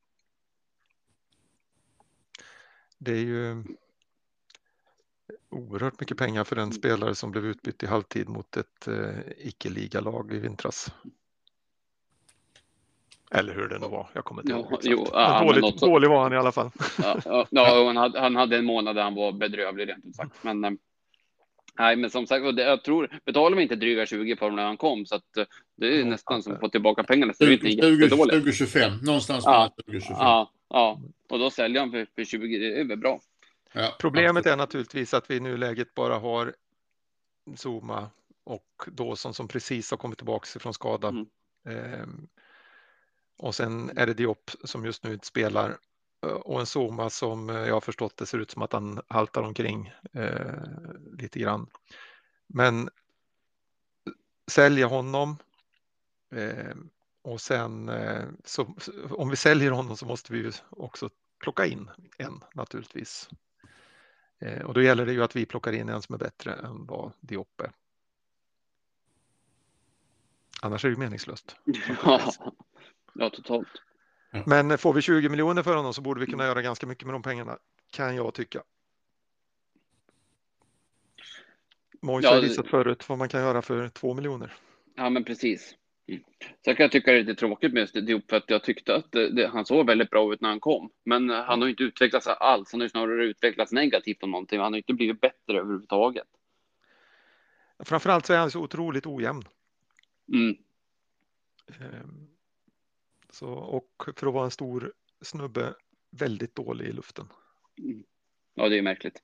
Det är ju oerhört mycket pengar för en spelare som blev utbytt i halvtid mot ett eh, icke-ligalag i vintras. Eller hur det nu var. Jag kommer inte ihåg. Jo, ja, dålig, något... dålig var han i alla fall. Ja, ja, ja han, hade, han hade en månad där han var bedrövlig rent ut sagt. Men eh, Nej, men som sagt, jag tror, betalar vi inte dryga 20 på dem när han kom, så att eh, det är mm. nästan som att få tillbaka pengarna. Så 20, det är inte 2025, någonstans ja, 2025. Ja, ja, och då säljer han för, för 20, det är väl bra. Ja, Problemet är naturligtvis att vi i nuläget bara har Zuma och Dawson som precis har kommit tillbaka från skada. Mm. Ehm, och sen är det Diop som just nu inte spelar och en Zuma som jag har förstått det ser ut som att han haltar omkring eh, lite grann. Men sälja honom eh, och sen eh, så, om vi säljer honom så måste vi också plocka in en naturligtvis. Eh, och då gäller det ju att vi plockar in en som är bättre än vad Diop är. Annars är det meningslöst. Ja, ja totalt. Men får vi 20 miljoner för honom så borde vi kunna göra ganska mycket med de pengarna, kan jag tycka. Mojs ja, har visat förut vad man kan göra för 2 miljoner. Ja, men precis. Mm. Sen kan jag tycka det är lite tråkigt med Diop för att jag tyckte att det, det, han såg väldigt bra ut när han kom. Men han har inte utvecklats alls. Han har snarare utvecklats negativt om någonting. Han har inte blivit bättre överhuvudtaget. Framförallt så är han så otroligt ojämn. Mm. Så, och för att vara en stor snubbe, väldigt dålig i luften. Mm. Ja, det är märkligt.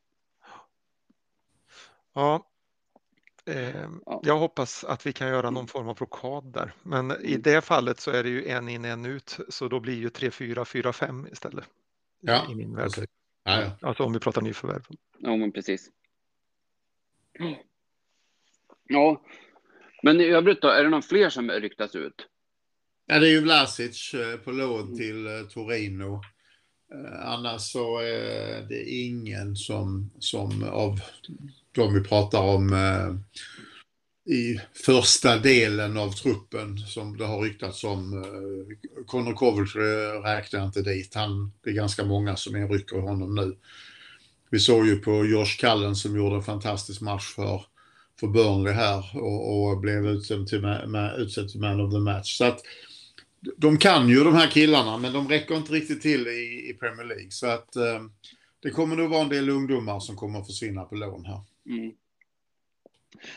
Ja, eh, ja, jag hoppas att vi kan göra någon form av blockad där. Men i mm. det fallet så är det ju en in, en ut, så då blir ju 3, 4, 4, 5 istället. Ja, i min värld. Okay. Ja, ja. Alltså om vi pratar nyförvärv. Ja, men precis. Ja, men i övrigt då, är det någon fler som ryktas ut? Ja, det är ju Vlasic eh, på lån mm. till eh, Torino. Eh, annars så är det ingen som, som av de vi pratar om i första delen av truppen som det har ryktats om. Connor Coventry räknar inte dit. Han, det är ganska många som är rycker honom nu. Vi såg ju på Josh Cullen som gjorde en fantastisk match för, för Burnley här och, och blev utsedd till, utsedd till man of the match. Så att de kan ju de här killarna, men de räcker inte riktigt till i, i Premier League. Så att eh, det kommer nog vara en del ungdomar som kommer att försvinna på lån här. Mm.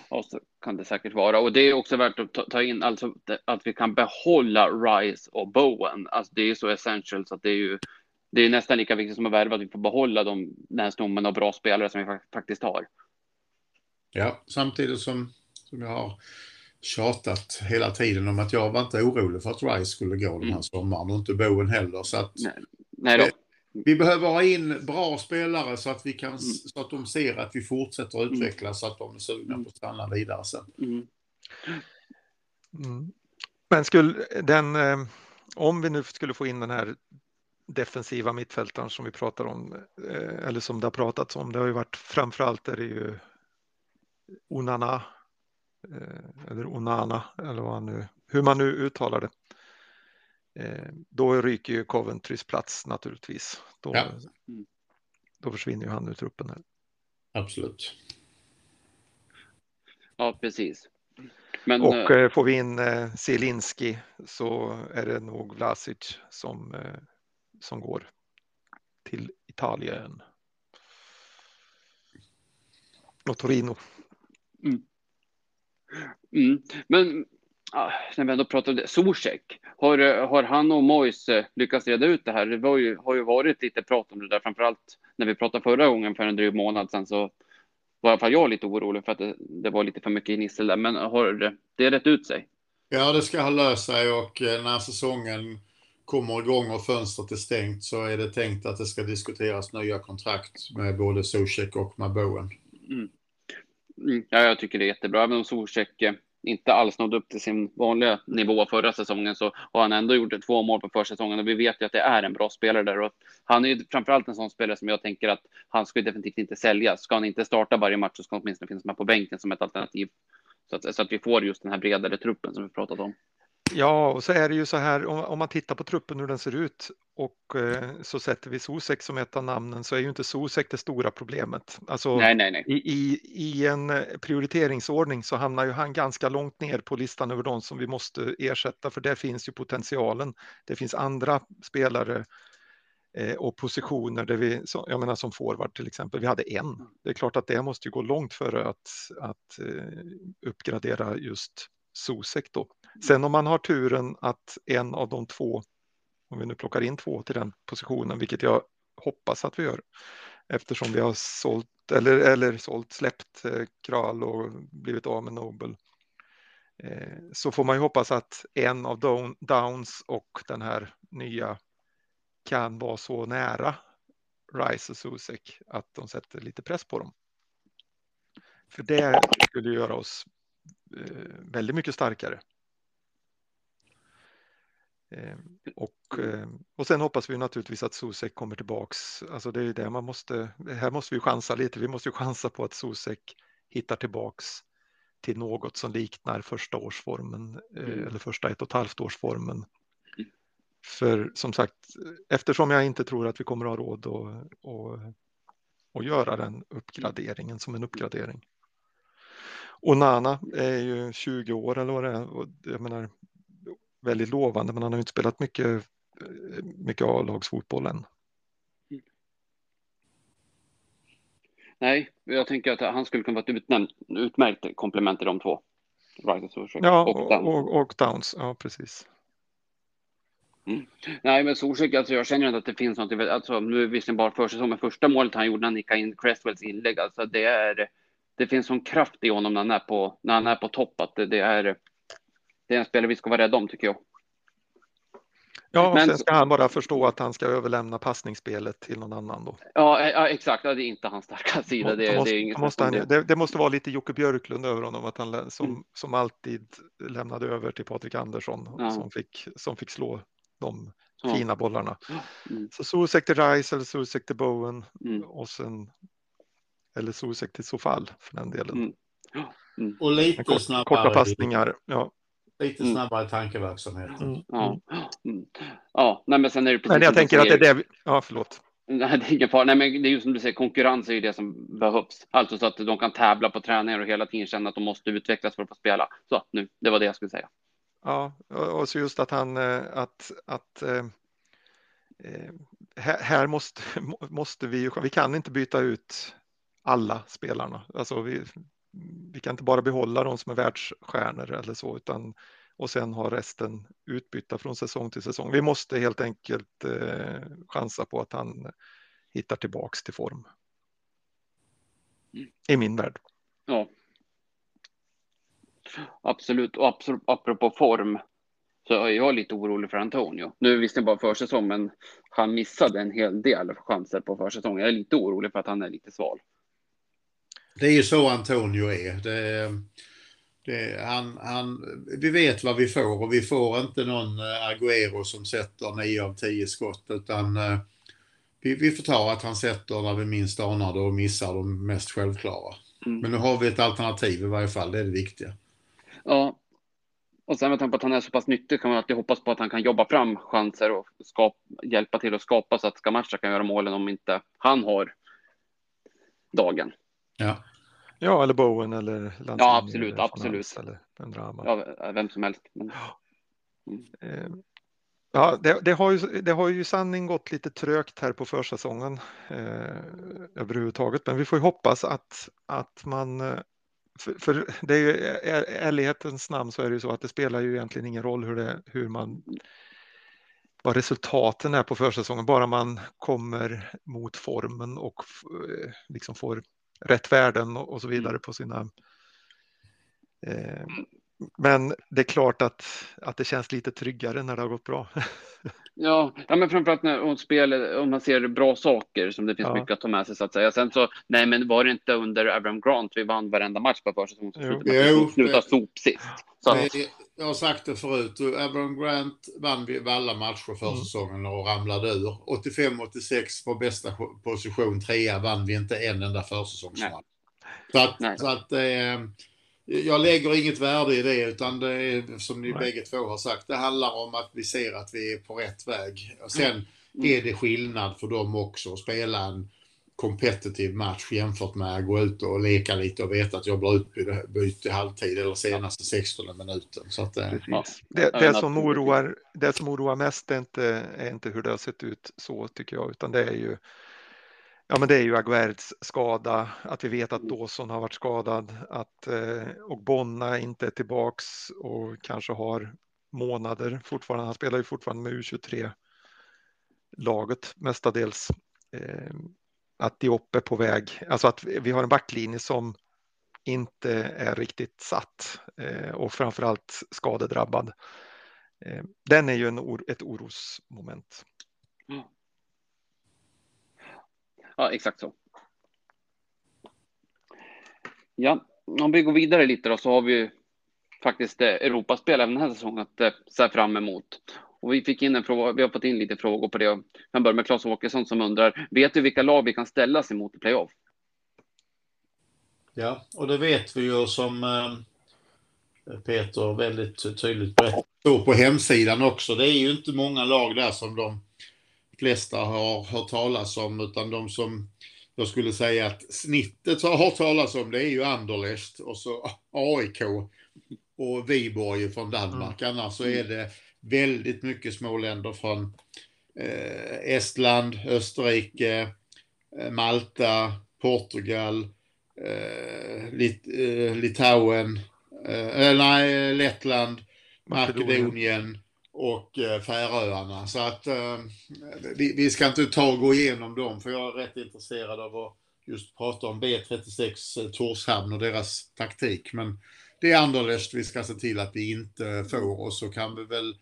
Ja, så kan det säkert vara. Och det är också värt att ta, ta in alltså att vi kan behålla Rice och Bowen. Alltså det är så essential så att det är ju det är nästan lika viktigt som att värva att vi får behålla de, den här stommen av bra spelare som vi faktiskt har. Ja, samtidigt som, som jag har tjatat hela tiden om att jag var inte orolig för att Rice skulle gå den här mm. sommaren och inte Bowen heller. Så att, nej, nej då. Vi behöver ha in bra spelare så att, vi kan, mm. så att de ser att vi fortsätter att mm. utvecklas så att de är sugna mm. på att stanna vidare sen. Mm. mm. Men skulle den, eh, om vi nu skulle få in den här defensiva mittfältaren som vi pratar om, eh, eller som det har pratats om, det har ju varit framförallt är det ju Onana, eller Onana, eller vad nu, hur man nu uttalar det. Eh, då ryker ju Coventrys plats naturligtvis. Då, ja. då försvinner ju han ur truppen. Här. Absolut. Ja, precis. Men, och äh, får vi in äh, Zielinski så är det nog Vlasic som, äh, som går till Italien. Och Torino. Mm. Mm. Men ah, när vi ändå pratar om det, Zuzek, har, har han och Mois eh, lyckats reda ut det här? Det var ju, har ju varit lite prat om det där, framförallt när vi pratade förra gången för en dryg månad sedan så var i alla fall jag lite orolig för att det, det var lite för mycket gnissel där, men har det rätt ut sig? Ja, det ska ha löst sig och eh, när säsongen kommer igång och fönstret är stängt så är det tänkt att det ska diskuteras nya kontrakt med både Zuzek och Maboen. Mm. Mm, ja, jag tycker det är jättebra. Även om Zuzek eh, inte alls nådde upp till sin vanliga nivå förra säsongen så har han ändå gjort två mål på försäsongen och vi vet ju att det är en bra spelare där och han är ju framförallt en sån spelare som jag tänker att han ska definitivt inte säljas. Ska han inte starta varje match så ska han åtminstone finnas med på bänken som ett alternativ så att, så att vi får just den här bredare truppen som vi pratat om. Ja, och så är det ju så här om, om man tittar på truppen hur den ser ut och eh, så sätter vi Sosek som ett av namnen så är ju inte Sosek det stora problemet. Alltså, nej, nej, nej. I, i, I en prioriteringsordning så hamnar ju han ganska långt ner på listan över de som vi måste ersätta för där finns ju potentialen. Det finns andra spelare eh, och positioner där vi, jag menar som forward till exempel, vi hade en. Det är klart att det måste ju gå långt före att, att eh, uppgradera just Sosek då. Sen om man har turen att en av de två, om vi nu plockar in två till den positionen, vilket jag hoppas att vi gör, eftersom vi har sålt eller, eller sålt, släppt eh, Kral och blivit av med Nobel. Eh, så får man ju hoppas att en av Downs och den här nya kan vara så nära Rice och Susek att de sätter lite press på dem. För det skulle göra oss eh, väldigt mycket starkare. Ehm, och, ehm, och sen hoppas vi naturligtvis att Sosek kommer tillbaks. Alltså det är det man måste, här måste vi chansa lite. Vi måste ju chansa på att Sosek hittar tillbaks till något som liknar första årsformen eh, mm. eller första ett och ett halvt årsformen. Mm. För som sagt, eftersom jag inte tror att vi kommer att ha råd att, att, att göra den uppgraderingen som en uppgradering. Och Nana är ju 20 år eller vad det är. Och jag menar, väldigt lovande, men han har inte spelat mycket, mycket A-lagsfotboll än. Nej, jag tänker att han skulle kunna vara ett utnämnt, utmärkt komplement till de två. ja, och, Downs. Och, och Downs. Ja, precis. Mm. Nej, men Zuzek, alltså jag känner inte att det finns något. Alltså, nu är visserligen bara försäsong, men första målet han gjorde när han nickade in Cresswells inlägg, alltså det är. Det finns sån kraft i honom när han är på, när han är på topp, att det, det är det är en spelare vi ska vara rädda om tycker jag. Ja, men sen ska han bara förstå att han ska överlämna passningsspelet till någon annan då. Ja, eh, ja exakt. Det är inte hans starka sida. Det, måste, det, är inget måste han, det. det. måste vara lite Jocke Björklund över honom, att han som, mm. som alltid lämnade över till Patrik Andersson ja. som, fick, som fick slå de ja. fina bollarna. Mm. Så Susek till Rice eller Susek till Bowen mm. och sen eller Susek till Sofall för den delen. Mm. Mm. Och lite kort, snabbare. Korta passningar. Ja. Lite mm. snabbare tankeverksamhet. Mm. Ja. Mm. ja, nej, men sen är det precis Men jag tänker att det är det. Ja, förlåt. Nej, det är ingen fara. Nej, men det är ju som du säger, konkurrens är ju det som behövs. Alltså så att de kan tävla på träningar och hela tiden känna att de måste utvecklas för att få spela. Så nu, det var det jag skulle säga. Ja, och så just att han att, att här måste, måste vi, vi kan inte byta ut alla spelarna. Alltså vi, vi kan inte bara behålla de som är världsstjärnor eller så, utan och sen ha resten utbytta från säsong till säsong. Vi måste helt enkelt eh, chansa på att han hittar tillbaks till form. I min värld. Ja. Absolut, och absolut, apropå form så är jag lite orolig för Antonio. Nu är visst bara försäsong, men han missade en hel del chanser på försäsongen. Jag är lite orolig för att han är lite sval. Det är ju så Antonio är. Det, det, han, han, vi vet vad vi får och vi får inte någon eh, Agüero som sätter 9 av 10 skott utan uh, vi, vi får ta att han sätter när vi minst anar det och missar de mest självklara. Mm. Men nu har vi ett alternativ i varje fall, det är det viktiga. Ja, och sen med tanke på att han är så pass nyttig kan man alltid hoppas på att han kan jobba fram chanser och skapa, hjälpa till att skapa så att Skamasha kan göra målen om inte han har dagen. Ja. Ja, eller Bowen eller Lanzini. Ja, absolut, absolut. Eller en drama. Ja, vem som helst. Men... Mm. Eh, ja, det, det, har ju, det har ju sanning gått lite trögt här på försäsongen eh, överhuvudtaget, men vi får ju hoppas att, att man eh, för, för det är ju ärlighetens namn så är det ju så att det spelar ju egentligen ingen roll hur, det, hur man vad resultaten är på försäsongen, bara man kommer mot formen och eh, liksom får rätt värden och så vidare mm. på sina. Eh, men det är klart att, att det känns lite tryggare när det har gått bra. Ja, ja men framförallt när om, spel, om man ser bra saker som det finns ja. mycket att ta med sig så att säga. Sen så, nej men var det inte under Abraham Grant vi vann varenda match på försäsongen? Jo, jo sluta sopsist. Så. Jag har sagt det förut, Abraham Grant vann vi alla matcher försäsongen mm. och ramlade ur. 85-86 på bästa position, trea, vann vi inte en enda försäsongsmatch. Så att, så att eh, jag lägger inget värde i det utan det är som ni Nej. bägge två har sagt. Det handlar om att vi ser att vi är på rätt väg. Och sen mm. är det skillnad för dem också att spela en kompetitiv match jämfört med att gå ut och leka lite och veta att jag blir utbytt i halvtid eller senaste 16 minuten. Så att, eh, det, det, som oroar, det som oroar mest är inte, är inte hur det har sett ut så tycker jag, utan det är ju Ja, men det är ju Aguerds skada, att vi vet att. Dawson har varit skadad, att eh, och Bonna inte är tillbaks och kanske har månader fortfarande. Han spelar ju fortfarande med U23 laget mestadels. Eh, att Diop är på väg, alltså att vi har en backlinje som inte är riktigt satt eh, och framförallt skadedrabbad. Eh, den är ju en, ett orosmoment. Mm. Ja, exakt så. Ja, om vi går vidare lite då så har vi faktiskt eh, Europaspel även den här säsongen att eh, se fram emot. Och vi fick in en fråga, vi har fått in lite frågor på det. Jag kan börja med Claes Åkesson som undrar, vet du vilka lag vi kan ställas emot i playoff? Ja, och det vet vi ju som eh, Peter väldigt tydligt berättar på hemsidan också. Det är ju inte många lag där som de flesta har hört talas om, utan de som jag skulle säga att snittet har hört talas om det är ju Anderlecht och så AIK och Viborg från Danmark. Mm. Annars så är det väldigt mycket småländer från eh, Estland, Österrike, eh, Malta, Portugal, eh, Lit eh, Litauen, eh, nej, Lettland, Makedonien. Makedonien och eh, Färöarna. Så att eh, vi, vi, ska inte ta och gå igenom dem för jag är rätt intresserad av att just prata om B36 eh, Torshamn och deras taktik. Men det är Anderlecht vi ska se till att vi inte får och så kan vi väl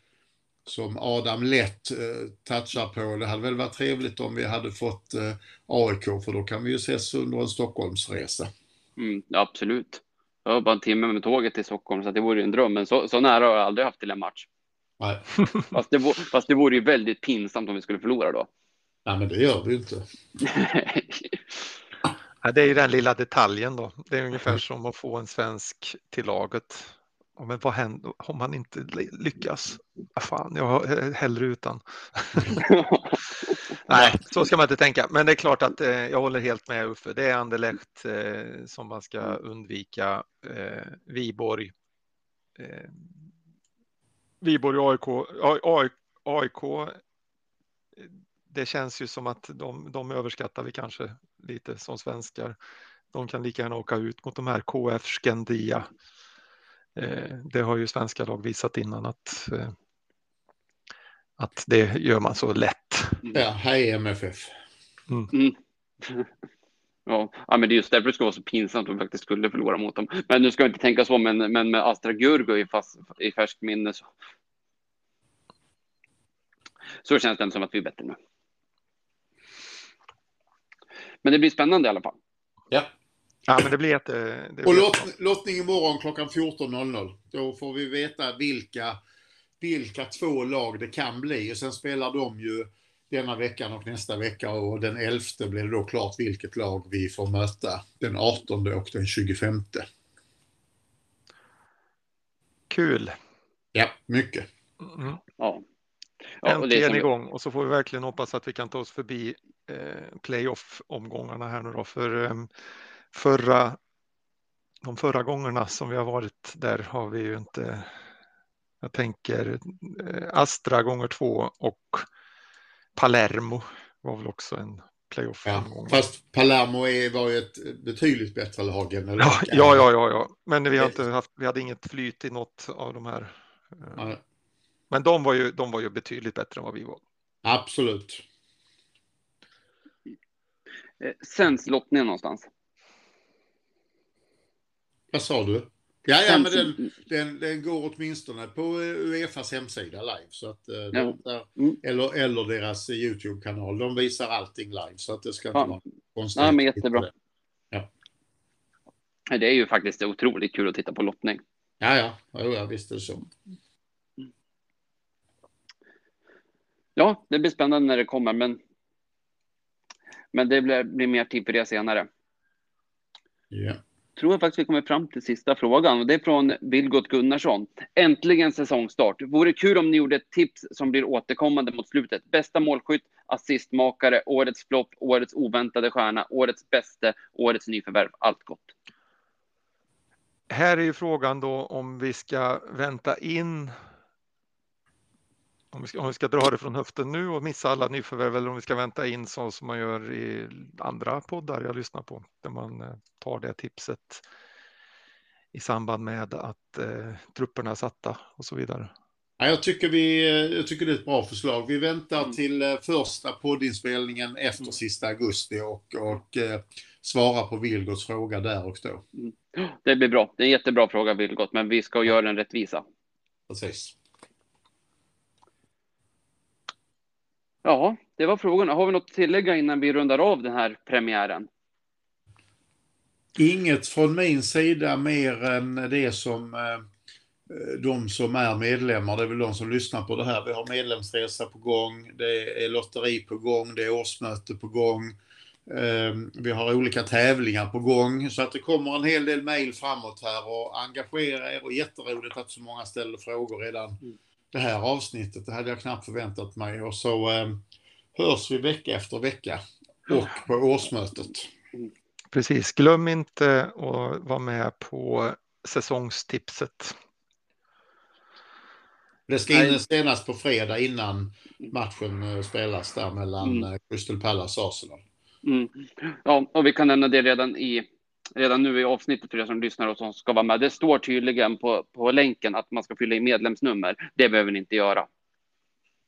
som Adam lätt eh, touchar på, det hade väl varit trevligt om vi hade fått eh, AIK för då kan vi ju ses under en Stockholmsresa. Mm, absolut. Jag har bara en timme med tåget till Stockholm så det vore en dröm, men så, så nära har jag aldrig haft till en match. Nej. fast, det, fast det vore ju väldigt pinsamt om vi skulle förlora då. Nej, men det gör vi inte. ja, det är ju den lilla detaljen då. Det är ungefär som att få en svensk till laget. Men vad händer om man inte lyckas? Fan, jag har hellre utan. Nej, så ska man inte tänka. Men det är klart att eh, jag håller helt med Uffe. Det är Anderlecht eh, som man ska undvika. Eh, Viborg. Viborg AIK, AIK, AIK, det känns ju som att de, de överskattar vi kanske lite som svenskar. De kan lika gärna åka ut mot de här KF Skandia. Eh, det har ju svenska lag visat innan att, eh, att det gör man så lätt. Ja, hej MFF. Mm. Mm. Ja, ja, men det är just därför det ska vara så pinsamt om vi faktiskt skulle förlora mot dem. Men nu ska vi inte tänka så, men, men med Astra Gurgo i, fast, i färskt minne så. Så känns det inte som att vi är bättre nu. Men det blir spännande i alla fall. Ja. Ja, men det blir ett... Det blir och lott, lottning imorgon klockan 14.00. Då får vi veta vilka, vilka två lag det kan bli. Och sen spelar de ju denna veckan och nästa vecka och den 11 blir det då klart vilket lag vi får möta den 18 och den 25. Kul. Ja, mycket. Mm. Ja. ja Äntligen som... igång och så får vi verkligen hoppas att vi kan ta oss förbi eh, playoff-omgångarna här nu då. För eh, förra, de förra gångerna som vi har varit där har vi ju inte, jag tänker eh, Astra gånger två och Palermo var väl också en playoff ja, Fast Palermo är, var ju ett betydligt bättre lag än ja, ja, ja, ja, ja, men vi, har inte haft, vi hade inget flyt i något av de här. Eh, ja. Men de var, ju, de var ju betydligt bättre än vad vi var. Absolut. Eh, Sänds lottningen någonstans? Vad sa du? Ja, ja men den, den, den går åtminstone på Uefas hemsida live. Så att, eh, ja. där, mm. eller, eller deras YouTube-kanal. De visar allting live så att det ska inte ja. vara konstigt. Ja, men jättebra. Ja. Det är ju faktiskt otroligt kul att titta på lottning. Ja, ja, jo, ja visst är det så. Ja, det blir spännande när det kommer, men, men det blir, blir mer tid för det senare. Ja tror jag faktiskt vi kommer fram till sista frågan och det är från Vilgot Gunnarsson. Äntligen säsongstart. Vore kul om ni gjorde ett tips som blir återkommande mot slutet. Bästa målskytt, assistmakare, årets flopp, årets oväntade stjärna, årets bäste, årets nyförvärv. Allt gott. Här är ju frågan då om vi ska vänta in om vi, ska, om vi ska dra det från höften nu och missa alla nyförvärv eller om vi ska vänta in så som man gör i andra poddar jag lyssnar på där man eh, tar det tipset i samband med att eh, trupperna är satta och så vidare. Ja, jag, tycker vi, eh, jag tycker det är ett bra förslag. Vi väntar mm. till eh, första poddinspelningen efter mm. sista augusti och, och eh, svarar på Vilgots fråga där och då. Mm. Det blir bra. Det är en jättebra fråga Vilgot, men vi ska göra den rättvisa. Precis. Ja, det var frågorna. Har vi något att tillägga innan vi rundar av den här premiären? Inget från min sida mer än det som eh, de som är medlemmar, det är väl de som lyssnar på det här. Vi har medlemsresa på gång, det är lotteri på gång, det är årsmöte på gång. Ehm, vi har olika tävlingar på gång så att det kommer en hel del mejl framåt här och engagera er och jätteroligt att så många ställer frågor redan mm det här avsnittet. Det hade jag knappt förväntat mig. Och så eh, hörs vi vecka efter vecka och på årsmötet. Precis, glöm inte att vara med på säsongstipset. Det ska in senast på fredag innan matchen eh, spelas där mellan mm. Eh, Crystal Palace och Arsenal. Mm. Ja, och vi kan nämna det redan i redan nu i avsnittet för er som lyssnar och som ska vara med. Det står tydligen på, på länken att man ska fylla i medlemsnummer. Det behöver ni inte göra.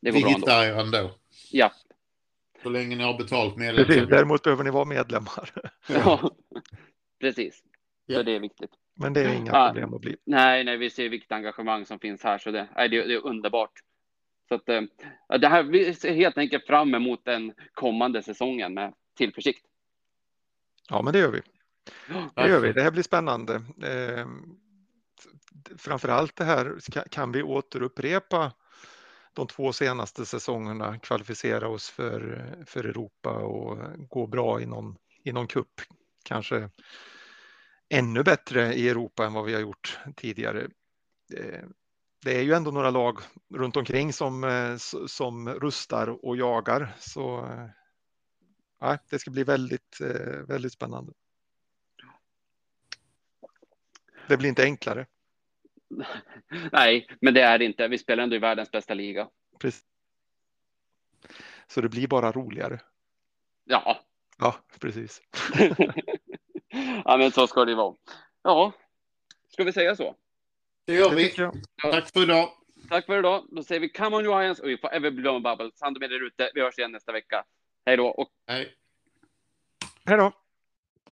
Det går Vi bra ändå. hittar er ändå. Ja. Så länge ni har betalt medlemsnummer. Däremot behöver ni vara medlemmar. ja, precis. Ja. Så det är viktigt. Men det är inga ja. problem att bli. Nej, nej, vi ser vilket engagemang som finns här, så det, nej, det, det är underbart. Så att, äh, det här, vi ser helt enkelt fram emot den kommande säsongen med tillförsikt. Ja, men det gör vi. Det gör vi. Det här blir spännande. Eh, framför allt det här, kan vi återupprepa de två senaste säsongerna, kvalificera oss för, för Europa och gå bra i någon, i någon kupp. Kanske ännu bättre i Europa än vad vi har gjort tidigare. Eh, det är ju ändå några lag runt omkring som, eh, som rustar och jagar. Så eh, ja, det ska bli väldigt, väldigt spännande. Det blir inte enklare. Nej, men det är det inte. Vi spelar ändå i världens bästa liga. Precis. Så det blir bara roligare. Ja. Ja, precis. ja, men så ska det vara. Ja, ska vi säga så? Det gör vi. Tack för idag. Tack för idag. Då säger vi come on Giants och vi får ever blow bubble. Sand med er ute. Vi hörs igen nästa vecka. Hej då och Hej. Hej då.